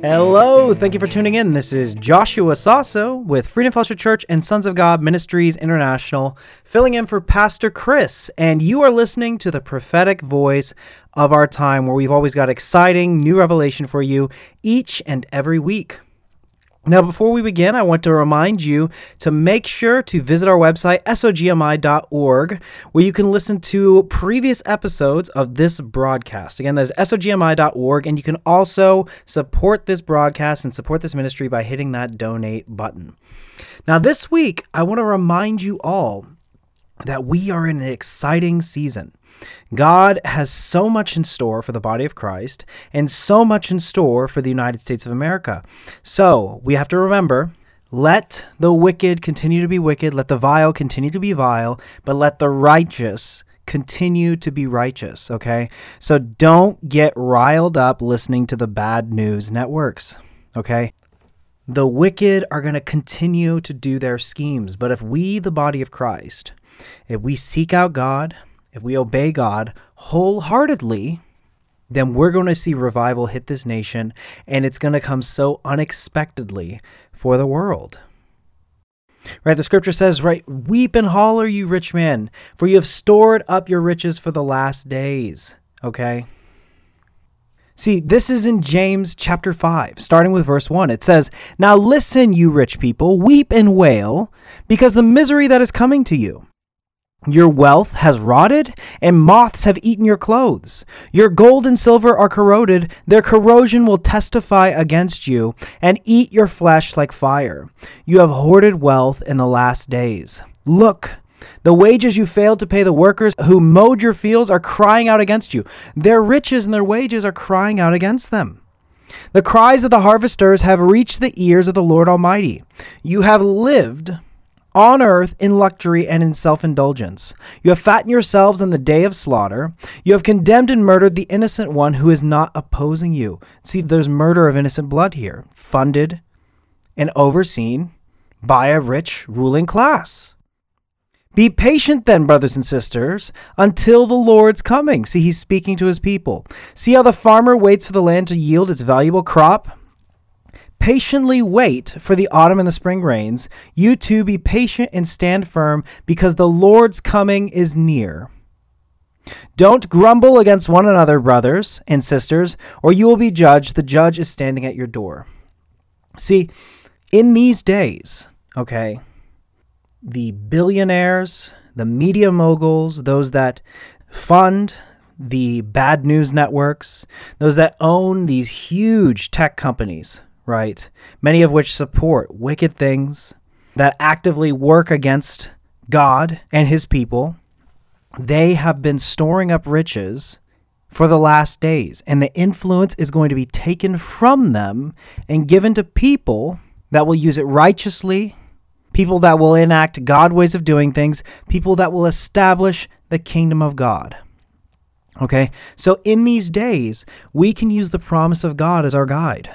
Hello, thank you for tuning in. This is Joshua Sasso with Freedom Fellowship Church and Sons of God Ministries International, filling in for Pastor Chris. And you are listening to the prophetic voice of our time, where we've always got exciting new revelation for you each and every week. Now, before we begin, I want to remind you to make sure to visit our website, sogmi.org, where you can listen to previous episodes of this broadcast. Again, that's sogmi.org, and you can also support this broadcast and support this ministry by hitting that donate button. Now, this week, I want to remind you all that we are in an exciting season. God has so much in store for the body of Christ and so much in store for the United States of America. So we have to remember let the wicked continue to be wicked, let the vile continue to be vile, but let the righteous continue to be righteous, okay? So don't get riled up listening to the bad news networks, okay? The wicked are going to continue to do their schemes, but if we, the body of Christ, if we seek out God, if we obey God wholeheartedly, then we're going to see revival hit this nation, and it's going to come so unexpectedly for the world. Right, the scripture says, right, weep and holler, you rich man, for you have stored up your riches for the last days. Okay? See, this is in James chapter 5, starting with verse 1. It says, Now listen, you rich people, weep and wail, because the misery that is coming to you. Your wealth has rotted, and moths have eaten your clothes. Your gold and silver are corroded. Their corrosion will testify against you and eat your flesh like fire. You have hoarded wealth in the last days. Look, the wages you failed to pay the workers who mowed your fields are crying out against you. Their riches and their wages are crying out against them. The cries of the harvesters have reached the ears of the Lord Almighty. You have lived on earth in luxury and in self indulgence. You have fattened yourselves on the day of slaughter. You have condemned and murdered the innocent one who is not opposing you. See, there's murder of innocent blood here, funded and overseen by a rich ruling class. Be patient then, brothers and sisters, until the Lord's coming. See, he's speaking to his people. See how the farmer waits for the land to yield its valuable crop? Patiently wait for the autumn and the spring rains. You too be patient and stand firm, because the Lord's coming is near. Don't grumble against one another, brothers and sisters, or you will be judged. The judge is standing at your door. See, in these days, okay, the billionaires, the media moguls, those that fund the bad news networks, those that own these huge tech companies, right? Many of which support wicked things that actively work against God and his people. They have been storing up riches for the last days, and the influence is going to be taken from them and given to people that will use it righteously, people that will enact God ways of doing things, people that will establish the kingdom of God. Okay, so in these days, we can use the promise of God as our guide.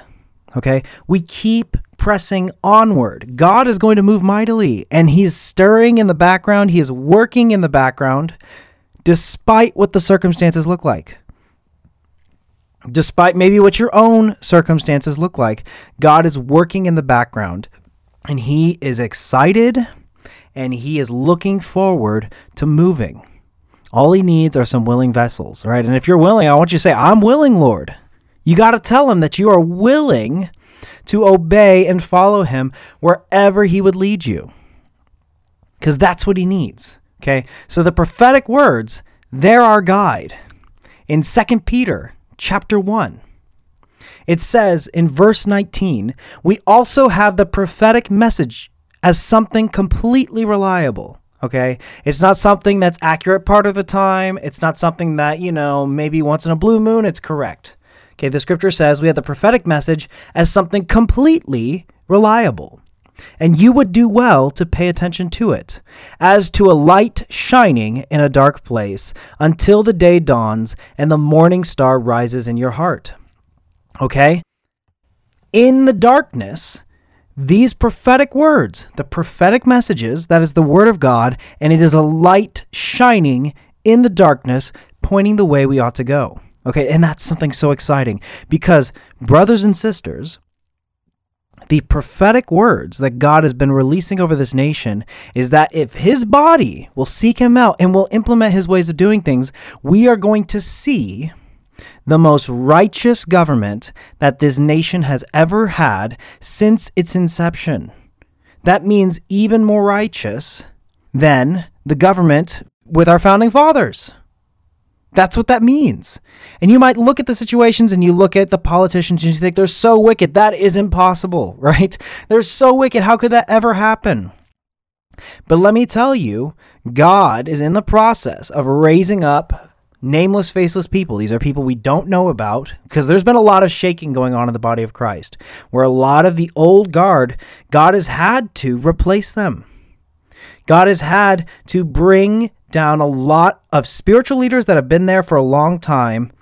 Okay? We keep pressing onward. God is going to move mightily, and He is stirring in the background, He is working in the background, despite what the circumstances look like. Despite maybe what your own circumstances look like, God is working in the background, and He is excited and He is looking forward to moving. All He needs are some willing vessels, right? And if you're willing, I want you to say, I'm willing, Lord. You got to tell him that you are willing to obey and follow him wherever he would lead you. Because that's what he needs. Okay? So the prophetic words, they're our guide. In 2 Peter chapter 1, it says in verse 19, we also have the prophetic message as something completely reliable. Okay. It's not something that's accurate part of the time. It's not something that, you know, maybe once in a blue moon it's correct. Okay, the scripture says we have the prophetic message as something completely reliable. and you would do well to pay attention to it, as to a light shining in a dark place, until the day dawns and the morning star rises in your heart. Okay? In the darkness, these prophetic words, the prophetic messages, that is the word of God, and it is a light shining in the darkness, pointing the way we ought to go. Okay, and that's something so exciting because, brothers and sisters, the prophetic words that God has been releasing over this nation is that if his body will seek him out and will implement his ways of doing things, we are going to see the most righteous government that this nation has ever had since its inception. That means even more righteous than the government with our founding fathers. That's what that means. And you might look at the situations and you look at the politicians and you think they're so wicked. That is impossible, right? They're so wicked. How could that ever happen? But let me tell you, God is in the process of raising up nameless, faceless people. These are people we don't know about because there's been a lot of shaking going on in the body of Christ, where a lot of the old guard, God has had to replace them. God has had to bring down a lot of spiritual leaders that have been there for a long time,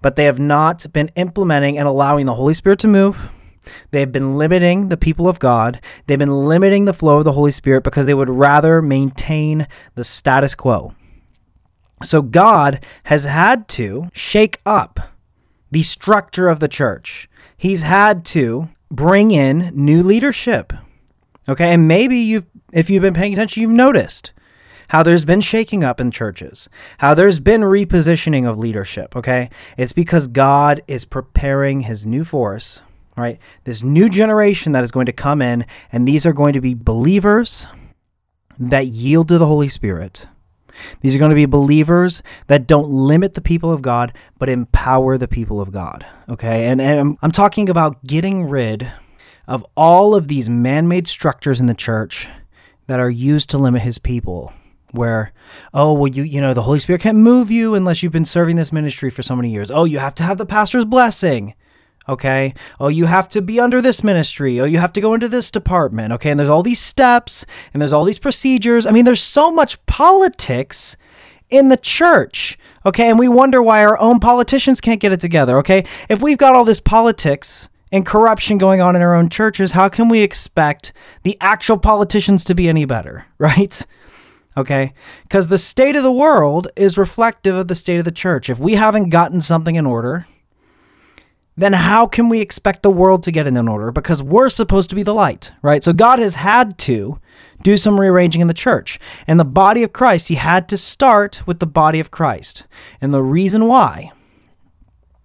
but they have not been implementing and allowing the Holy Spirit to move. They have been limiting the people of God. They've been limiting the flow of the Holy Spirit because they would rather maintain the status quo. So God has had to shake up the structure of the church. He's had to bring in new leadership. Okay, and maybe you've if you've been paying attention, you've noticed how there's been shaking up in churches, how there's been repositioning of leadership, okay? It's because God is preparing his new force, right? This new generation that is going to come in, and these are going to be believers that yield to the Holy Spirit. These are going to be believers that don't limit the people of God, but empower the people of God. Okay. And, and I'm, I'm talking about getting rid of all of these man made structures in the church that are used to limit his people where oh well you you know the holy spirit can't move you unless you've been serving this ministry for so many years. Oh you have to have the pastor's blessing. Okay. Oh you have to be under this ministry. Oh you have to go into this department. Okay. And there's all these steps and there's all these procedures. I mean there's so much politics in the church. Okay. And we wonder why our own politicians can't get it together. Okay. If we've got all this politics and corruption going on in our own churches how can we expect the actual politicians to be any better? Right okay? Because the state of the world is reflective of the state of the church. If we haven't gotten something in order, then how can we expect the world to get in order? Because we're supposed to be the light, right? So God has had to do some rearranging in the church. And the body of Christ, he had to start with the body of Christ. And the reason why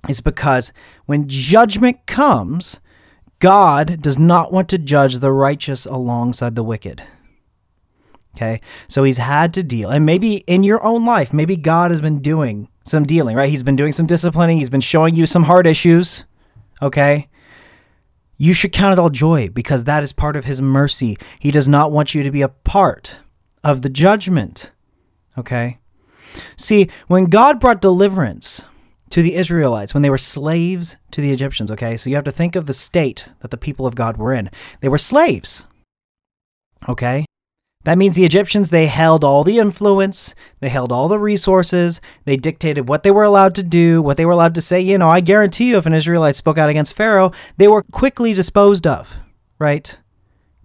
is because when judgment comes, God does not want to judge the righteous alongside the wicked. Okay. So he's had to deal. And maybe in your own life, maybe God has been doing some dealing, right? He's been doing some disciplining. He's been showing you some hard issues. Okay. You should count it all joy because that is part of his mercy. He does not want you to be a part of the judgment. Okay. See, when God brought deliverance to the Israelites, when they were slaves to the Egyptians, okay, so you have to think of the state that the people of God were in. They were slaves. Okay. That means the Egyptians, they held all the influence, they held all the resources, they dictated what they were allowed to do, what they were allowed to say. You know, I guarantee you, if an Israelite spoke out against Pharaoh, they were quickly disposed of, right?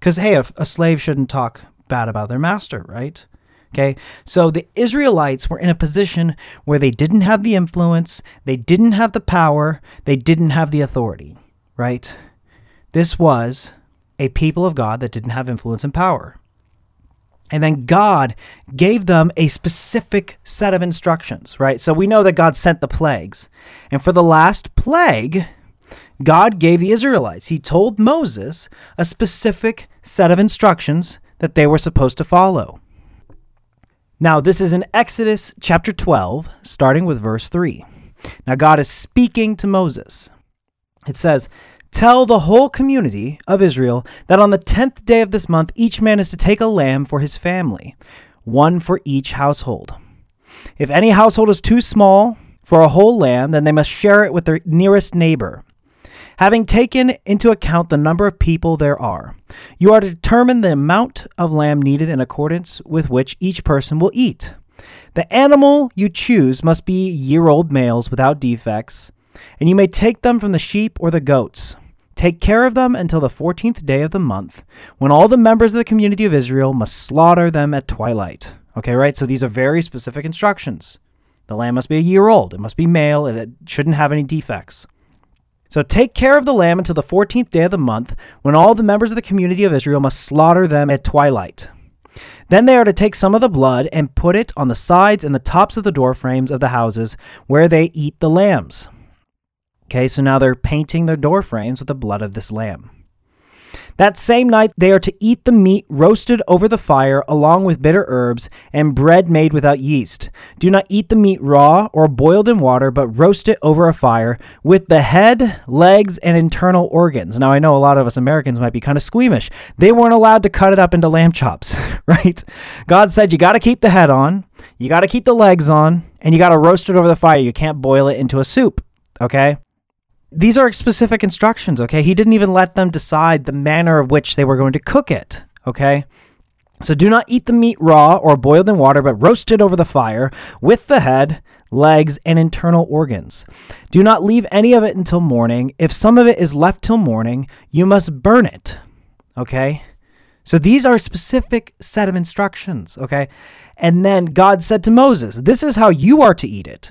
Because, hey, a, a slave shouldn't talk bad about their master, right? Okay, so the Israelites were in a position where they didn't have the influence, they didn't have the power, they didn't have the authority, right? This was a people of God that didn't have influence and power. And then God gave them a specific set of instructions, right? So we know that God sent the plagues. And for the last plague, God gave the Israelites, He told Moses a specific set of instructions that they were supposed to follow. Now, this is in Exodus chapter 12, starting with verse 3. Now, God is speaking to Moses. It says, Tell the whole community of Israel that on the tenth day of this month each man is to take a lamb for his family, one for each household. If any household is too small for a whole lamb, then they must share it with their nearest neighbor. Having taken into account the number of people there are, you are to determine the amount of lamb needed in accordance with which each person will eat. The animal you choose must be year old males without defects, and you may take them from the sheep or the goats. Take care of them until the fourteenth day of the month, when all the members of the community of Israel must slaughter them at twilight. Okay, right? So these are very specific instructions. The lamb must be a year old, it must be male, and it shouldn't have any defects. So take care of the lamb until the fourteenth day of the month, when all the members of the community of Israel must slaughter them at twilight. Then they are to take some of the blood and put it on the sides and the tops of the door frames of the houses where they eat the lambs. Okay, so now they're painting their door frames with the blood of this lamb. That same night they are to eat the meat roasted over the fire along with bitter herbs and bread made without yeast. Do not eat the meat raw or boiled in water, but roast it over a fire with the head, legs, and internal organs. Now I know a lot of us Americans might be kind of squeamish. They weren't allowed to cut it up into lamb chops, right? God said you got to keep the head on, you got to keep the legs on, and you got to roast it over the fire. You can't boil it into a soup, okay? These are specific instructions, okay? He didn't even let them decide the manner of which they were going to cook it, okay? So do not eat the meat raw or boiled in water, but roast it over the fire with the head, legs, and internal organs. Do not leave any of it until morning. If some of it is left till morning, you must burn it, okay? So these are a specific set of instructions, okay? And then God said to Moses, This is how you are to eat it.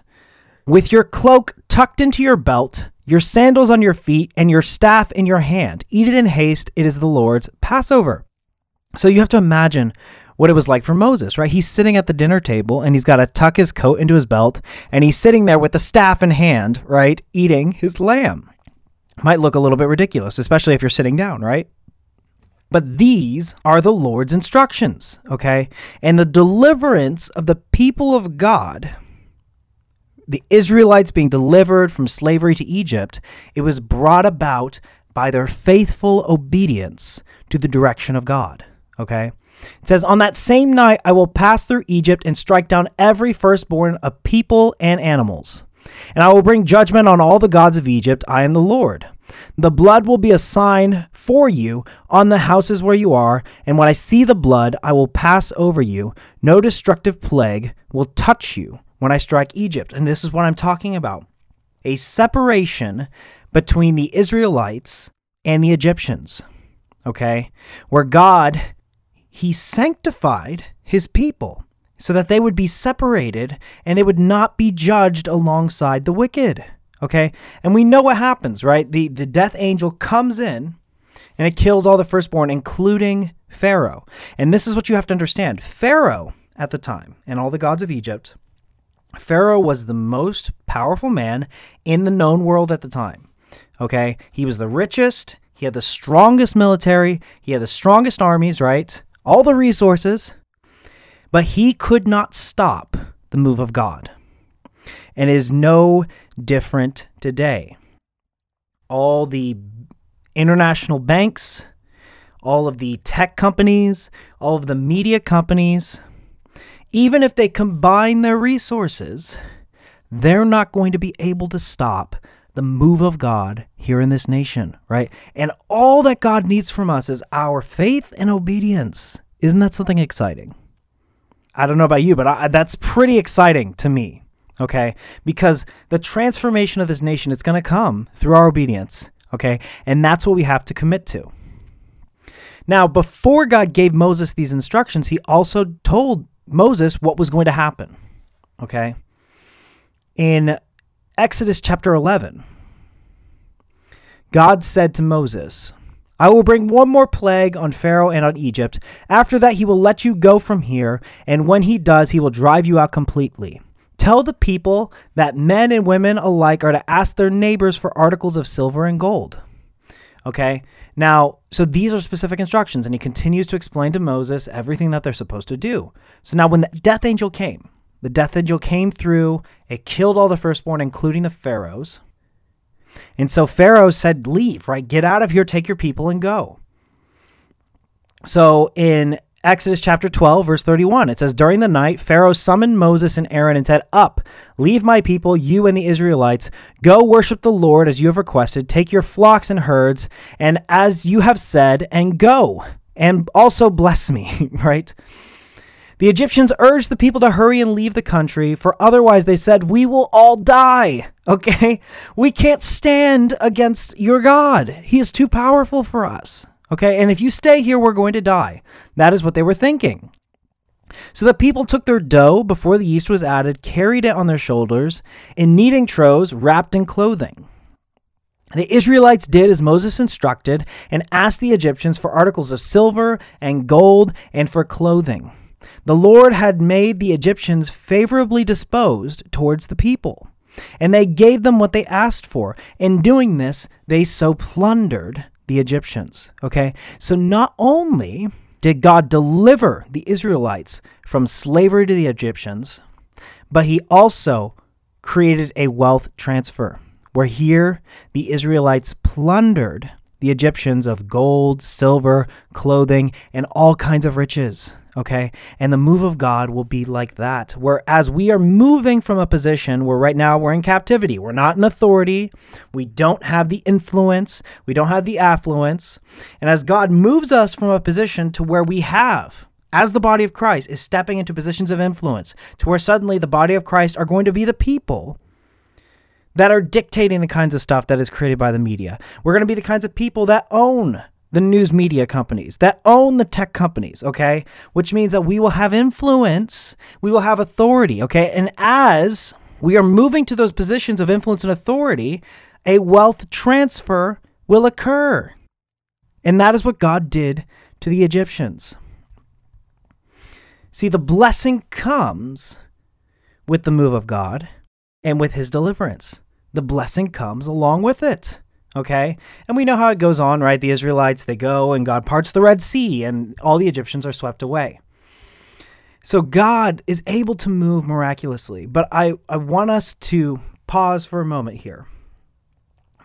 With your cloak tucked into your belt, your sandals on your feet, and your staff in your hand. Eat it in haste. It is the Lord's Passover. So you have to imagine what it was like for Moses, right? He's sitting at the dinner table and he's got to tuck his coat into his belt and he's sitting there with the staff in hand, right? Eating his lamb. Might look a little bit ridiculous, especially if you're sitting down, right? But these are the Lord's instructions, okay? And the deliverance of the people of God the Israelites being delivered from slavery to Egypt, it was brought about by their faithful obedience to the direction of God. Okay? It says, On that same night I will pass through Egypt and strike down every firstborn of people and animals. And I will bring judgment on all the gods of Egypt. I am the Lord. The blood will be a sign for you on the houses where you are, and when I see the blood, I will pass over you. No destructive plague will touch you when I strike Egypt. And this is what I'm talking about a separation between the Israelites and the Egyptians. Okay? Where God, He sanctified His people so that they would be separated and they would not be judged alongside the wicked. Okay? And we know what happens, right? The, the death angel comes in and it kills all the firstborn, including Pharaoh. And this is what you have to understand Pharaoh at the time and all the gods of Egypt Pharaoh was the most powerful man in the known world at the time. Okay? He was the richest, he had the strongest military, he had the strongest armies, right? All the resources, but he could not stop the move of God. And is no different today. All the international banks, all of the tech companies, all of the media companies, even if they combine their resources, they're not going to be able to stop the move of God here in this nation, right? And all that God needs from us is our faith and obedience. Isn't that something exciting? I don't know about you, but I, that's pretty exciting to me, okay? Because the transformation of this nation is going to come through our obedience, okay? And that's what we have to commit to. Now, before God gave Moses these instructions, he also told Moses what was going to happen. Okay? In Exodus chapter 11, God said to Moses, I will bring one more plague on Pharaoh and on Egypt. After that, he will let you go from here, and when he does, he will drive you out completely. Tell the people that men and women alike are to ask their neighbors for articles of silver and gold. Okay? Now, so these are specific instructions, and he continues to explain to Moses everything that they're supposed to do. So now, when the death angel came, the death angel came through, it killed all the firstborn, including the pharaohs. And so Pharaoh said, Leave, right? Get out of here, take your people, and go. So in Exodus chapter 12, verse 31. It says, During the night, Pharaoh summoned Moses and Aaron and said, Up, leave my people, you and the Israelites. Go worship the Lord as you have requested. Take your flocks and herds, and as you have said, and go. And also bless me, right? The Egyptians urged the people to hurry and leave the country, for otherwise they said, We will all die. Okay? We can't stand against your God. He is too powerful for us. Okay? And if you stay here, we're going to die. That is what they were thinking. So the people took their dough before the yeast was added, carried it on their shoulders, in kneading troughs wrapped in clothing. The Israelites did as Moses instructed and asked the Egyptians for articles of silver and gold and for clothing. The Lord had made the Egyptians favorably disposed towards the people, and they gave them what they asked for. In doing this, they so plundered the Egyptians. Okay? So not only did God deliver the Israelites from slavery to the Egyptians, but he also created a wealth transfer where here the Israelites plundered the Egyptians of gold, silver, clothing, and all kinds of riches okay? And the move of God will be like that. Whereas we are moving from a position where right now we're in captivity, we're not in authority, we don't have the influence, we don't have the affluence. And as God moves us from a position to where we have, as the body of Christ is stepping into positions of influence, to where suddenly the body of Christ are going to be the people that are dictating the kinds of stuff that is created by the media. We're going to be the kinds of people that own the news media companies that own the tech companies, okay? Which means that we will have influence, we will have authority, okay? And as we are moving to those positions of influence and authority, a wealth transfer will occur. And that is what God did to the Egyptians. See, the blessing comes with the move of God and with his deliverance. The blessing comes along with it. Okay? And we know how it goes on, right? The Israelites, they go and God parts the Red Sea and all the Egyptians are swept away. So God is able to move miraculously. But I, I want us to pause for a moment here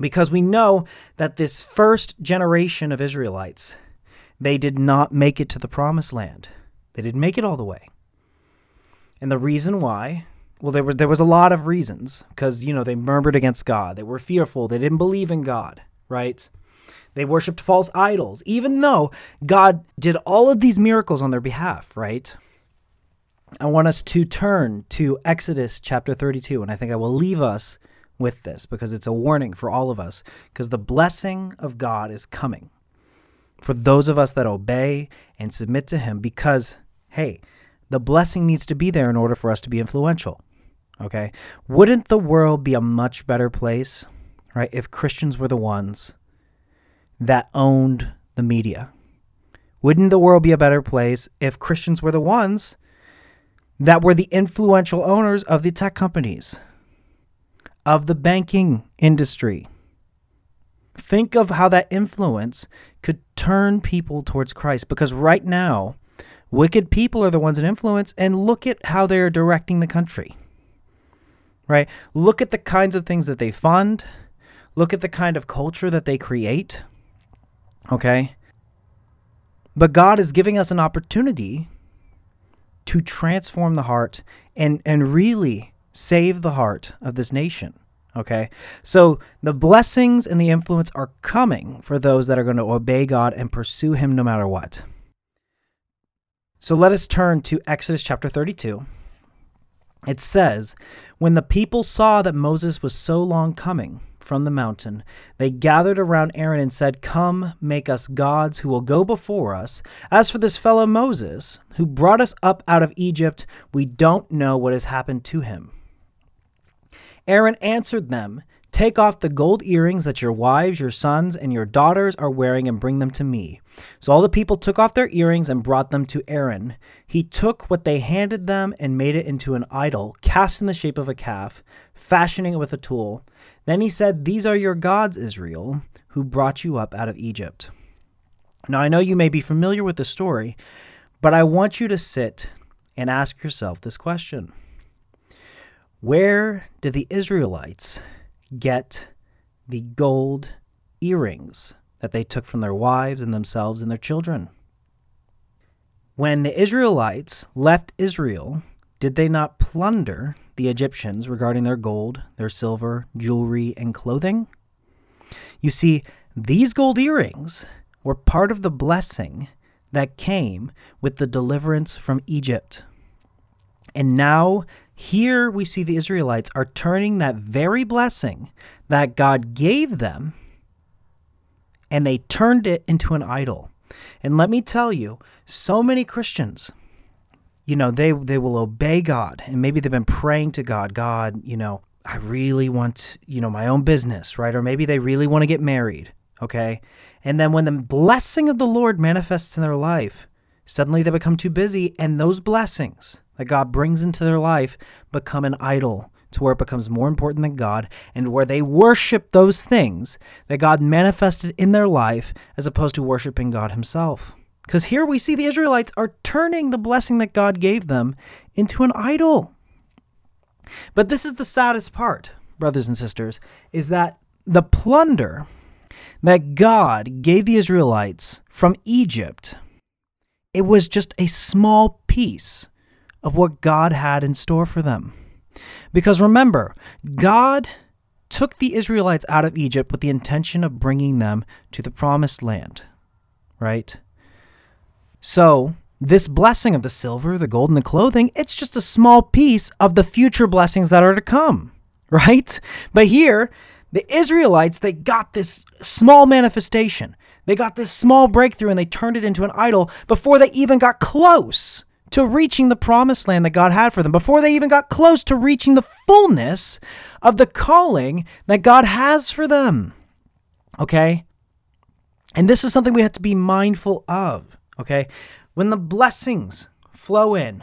because we know that this first generation of Israelites, they did not make it to the promised land. They didn't make it all the way. And the reason why well, there were there was a lot of reasons because you know they murmured against God. They were fearful. They didn't believe in God, right? They worshipped false idols, even though God did all of these miracles on their behalf, right? I want us to turn to Exodus chapter 32, and I think I will leave us with this because it's a warning for all of us because the blessing of God is coming for those of us that obey and submit to Him because, hey, the blessing needs to be there in order for us to be influential. Okay? Wouldn't the world be a much better place, right, if Christians were the ones that owned the media? Wouldn't the world be a better place if Christians were the ones that were the influential owners of the tech companies, of the banking industry? Think of how that influence could turn people towards Christ because right now, wicked people are the ones in influence, and look at how they're directing the country right? Look at the kinds of things that they fund, look at the kind of culture that they create, okay? But God is giving us an opportunity to transform the heart and, and really save the heart of this nation. Okay. So the blessings and the influence are coming for those that are going to obey God and pursue Him no matter what. So let us turn to Exodus chapter 32 it says, When the people saw that Moses was so long coming from the mountain, they gathered around Aaron and said, Come, make us gods who will go before us. As for this fellow Moses, who brought us up out of Egypt, we don't know what has happened to him. Aaron answered them, Take off the gold earrings that your wives, your sons, and your daughters are wearing and bring them to me. So all the people took off their earrings and brought them to Aaron. He took what they handed them and made it into an idol, cast in the shape of a calf, fashioning it with a tool. Then he said, These are your gods, Israel, who brought you up out of Egypt. Now I know you may be familiar with the story, but I want you to sit and ask yourself this question Where did the Israelites get the gold earrings that they took from their wives and themselves and their children. When the Israelites left Israel, did they not plunder the Egyptians regarding their gold, their silver, jewelry, and clothing? You see, these gold earrings were part of the blessing that came with the deliverance from Egypt. And now, here we see the Israelites are turning that very blessing that God gave them and they turned it into an idol. And let me tell you, so many Christians, you know, they they will obey God and maybe they've been praying to God, God, you know, I really want, you know, my own business, right? Or maybe they really want to get married, okay? And then when the blessing of the Lord manifests in their life, suddenly they become too busy and those blessings that God brings into their life become an idol to where it becomes more important than God and where they worship those things that God manifested in their life as opposed to worshiping God Himself. Because here we see the Israelites are turning the blessing that God gave them into an idol. But this is the saddest part, brothers and sisters, is that the plunder that God gave the Israelites from Egypt, it was just a small piece of what God had in store for them. Because remember, God took the Israelites out of Egypt with the intention of bringing them to the promised land, right? So, this blessing of the silver, the gold, and the clothing, it's just a small piece of the future blessings that are to come, right? But here, the Israelites, they got this small manifestation. They got this small breakthrough and they turned it into an idol before they even got close to reaching the promised land that God had for them, before they even got close to reaching the fullness of the calling that God has for them. Okay? And this is something we have to be mindful of. Okay? When the blessings flow in,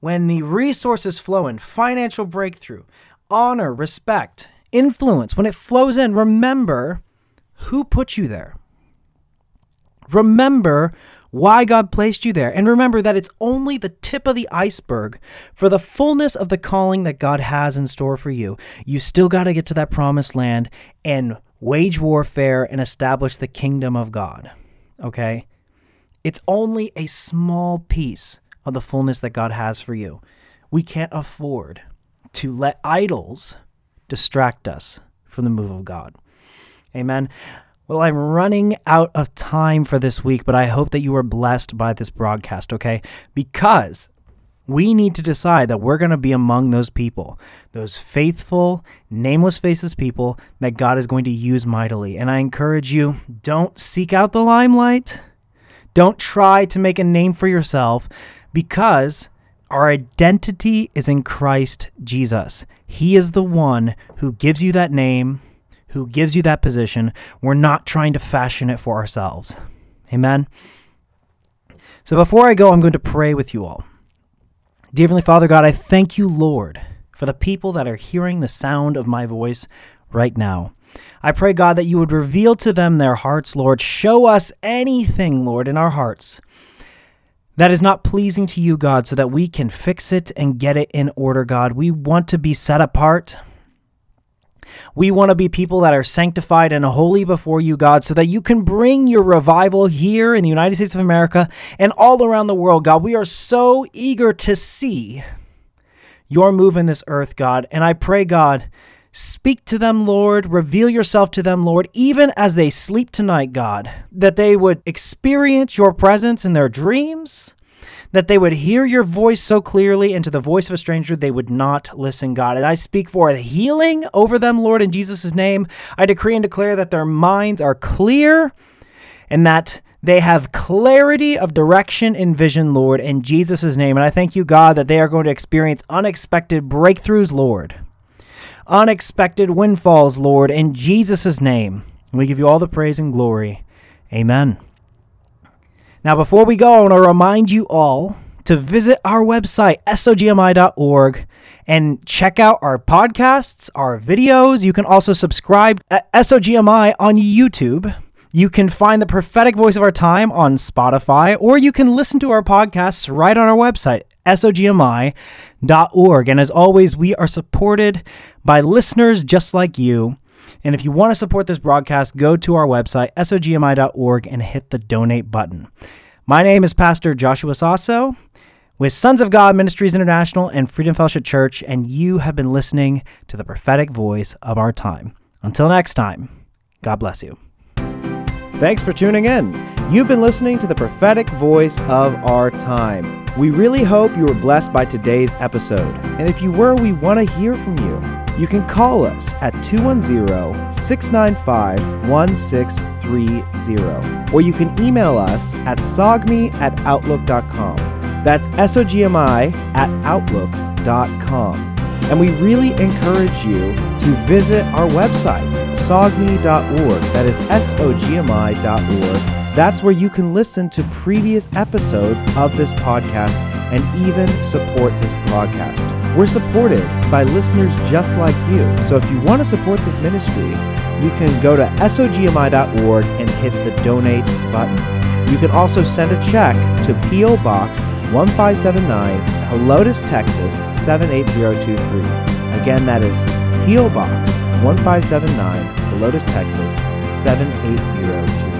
when the resources flow in, financial breakthrough, honor, respect, influence, when it flows in, remember who put you there. Remember why God placed you there. And remember that it's only the tip of the iceberg for the fullness of the calling that God has in store for you. You still got to get to that promised land and wage warfare and establish the kingdom of God. Okay? It's only a small piece of the fullness that God has for you. We can't afford to let idols distract us from the move of God. Amen. Well, I'm running out of time for this week, but I hope that you were blessed by this broadcast, okay? Because we need to decide that we're going to be among those people, those faithful, nameless faces people that God is going to use mightily. And I encourage you don't seek out the limelight, don't try to make a name for yourself because our identity is in Christ Jesus. He is the one who gives you that name who gives you that position. We're not trying to fashion it for ourselves. Amen. So before I go, I'm going to pray with you all. Dear Heavenly Father God, I thank you, Lord, for the people that are hearing the sound of my voice right now. I pray, God, that you would reveal to them their hearts, Lord. Show us anything, Lord, in our hearts that is not pleasing to you, God, so that we can fix it and get it in order, God. We want to be set apart. We want to be people that are sanctified and holy before you, God, so that you can bring your revival here in the United States of America and all around the world, God. We are so eager to see your move in this earth, God. And I pray, God, speak to them, Lord. Reveal yourself to them, Lord, even as they sleep tonight, God, that they would experience your presence in their dreams that they would hear your voice so clearly, and to the voice of a stranger they would not listen, God. And I speak for healing over them, Lord, in Jesus' name. I decree and declare that their minds are clear and that they have clarity of direction and vision, Lord, in Jesus' name. And I thank you, God, that they are going to experience unexpected breakthroughs, Lord. Unexpected windfalls, Lord, in Jesus' name. we give you all the praise and glory. Amen. Now, before we go, I want to remind you all to visit our website, sogmi.org, and check out our podcasts, our videos. You can also subscribe at SOGMI on YouTube. You can find the prophetic voice of our time on Spotify, or you can listen to our podcasts right on our website, sogmi.org. And as always, we are supported by listeners just like you. And if you want to support this broadcast, go to our website, sogmi.org, and hit the donate button. My name is Pastor Joshua Sasso with Sons of God Ministries International and Freedom Fellowship Church, and you have been listening to the prophetic voice of our time. Until next time, God bless you. Thanks for tuning in. You've been listening to the prophetic voice of our time. We really hope you were blessed by today's episode. And if you were, we want to hear from you. You can call us at 210 695 1630, or you can email us at sogmi at outlook.com. That's S O G M I at outlook.com. And we really encourage you to visit our website, sogmi.org. That is S O G M I.org. That's where you can listen to previous episodes of this podcast and even support this broadcast. We're supported by listeners just like you. So if you want to support this ministry, you can go to sogmi.org and hit the donate button. You can also send a check to P.O. Box 1579, Helotes, Texas 78023. Again, that is P.O. Box 1579, Helotes, Texas 78023.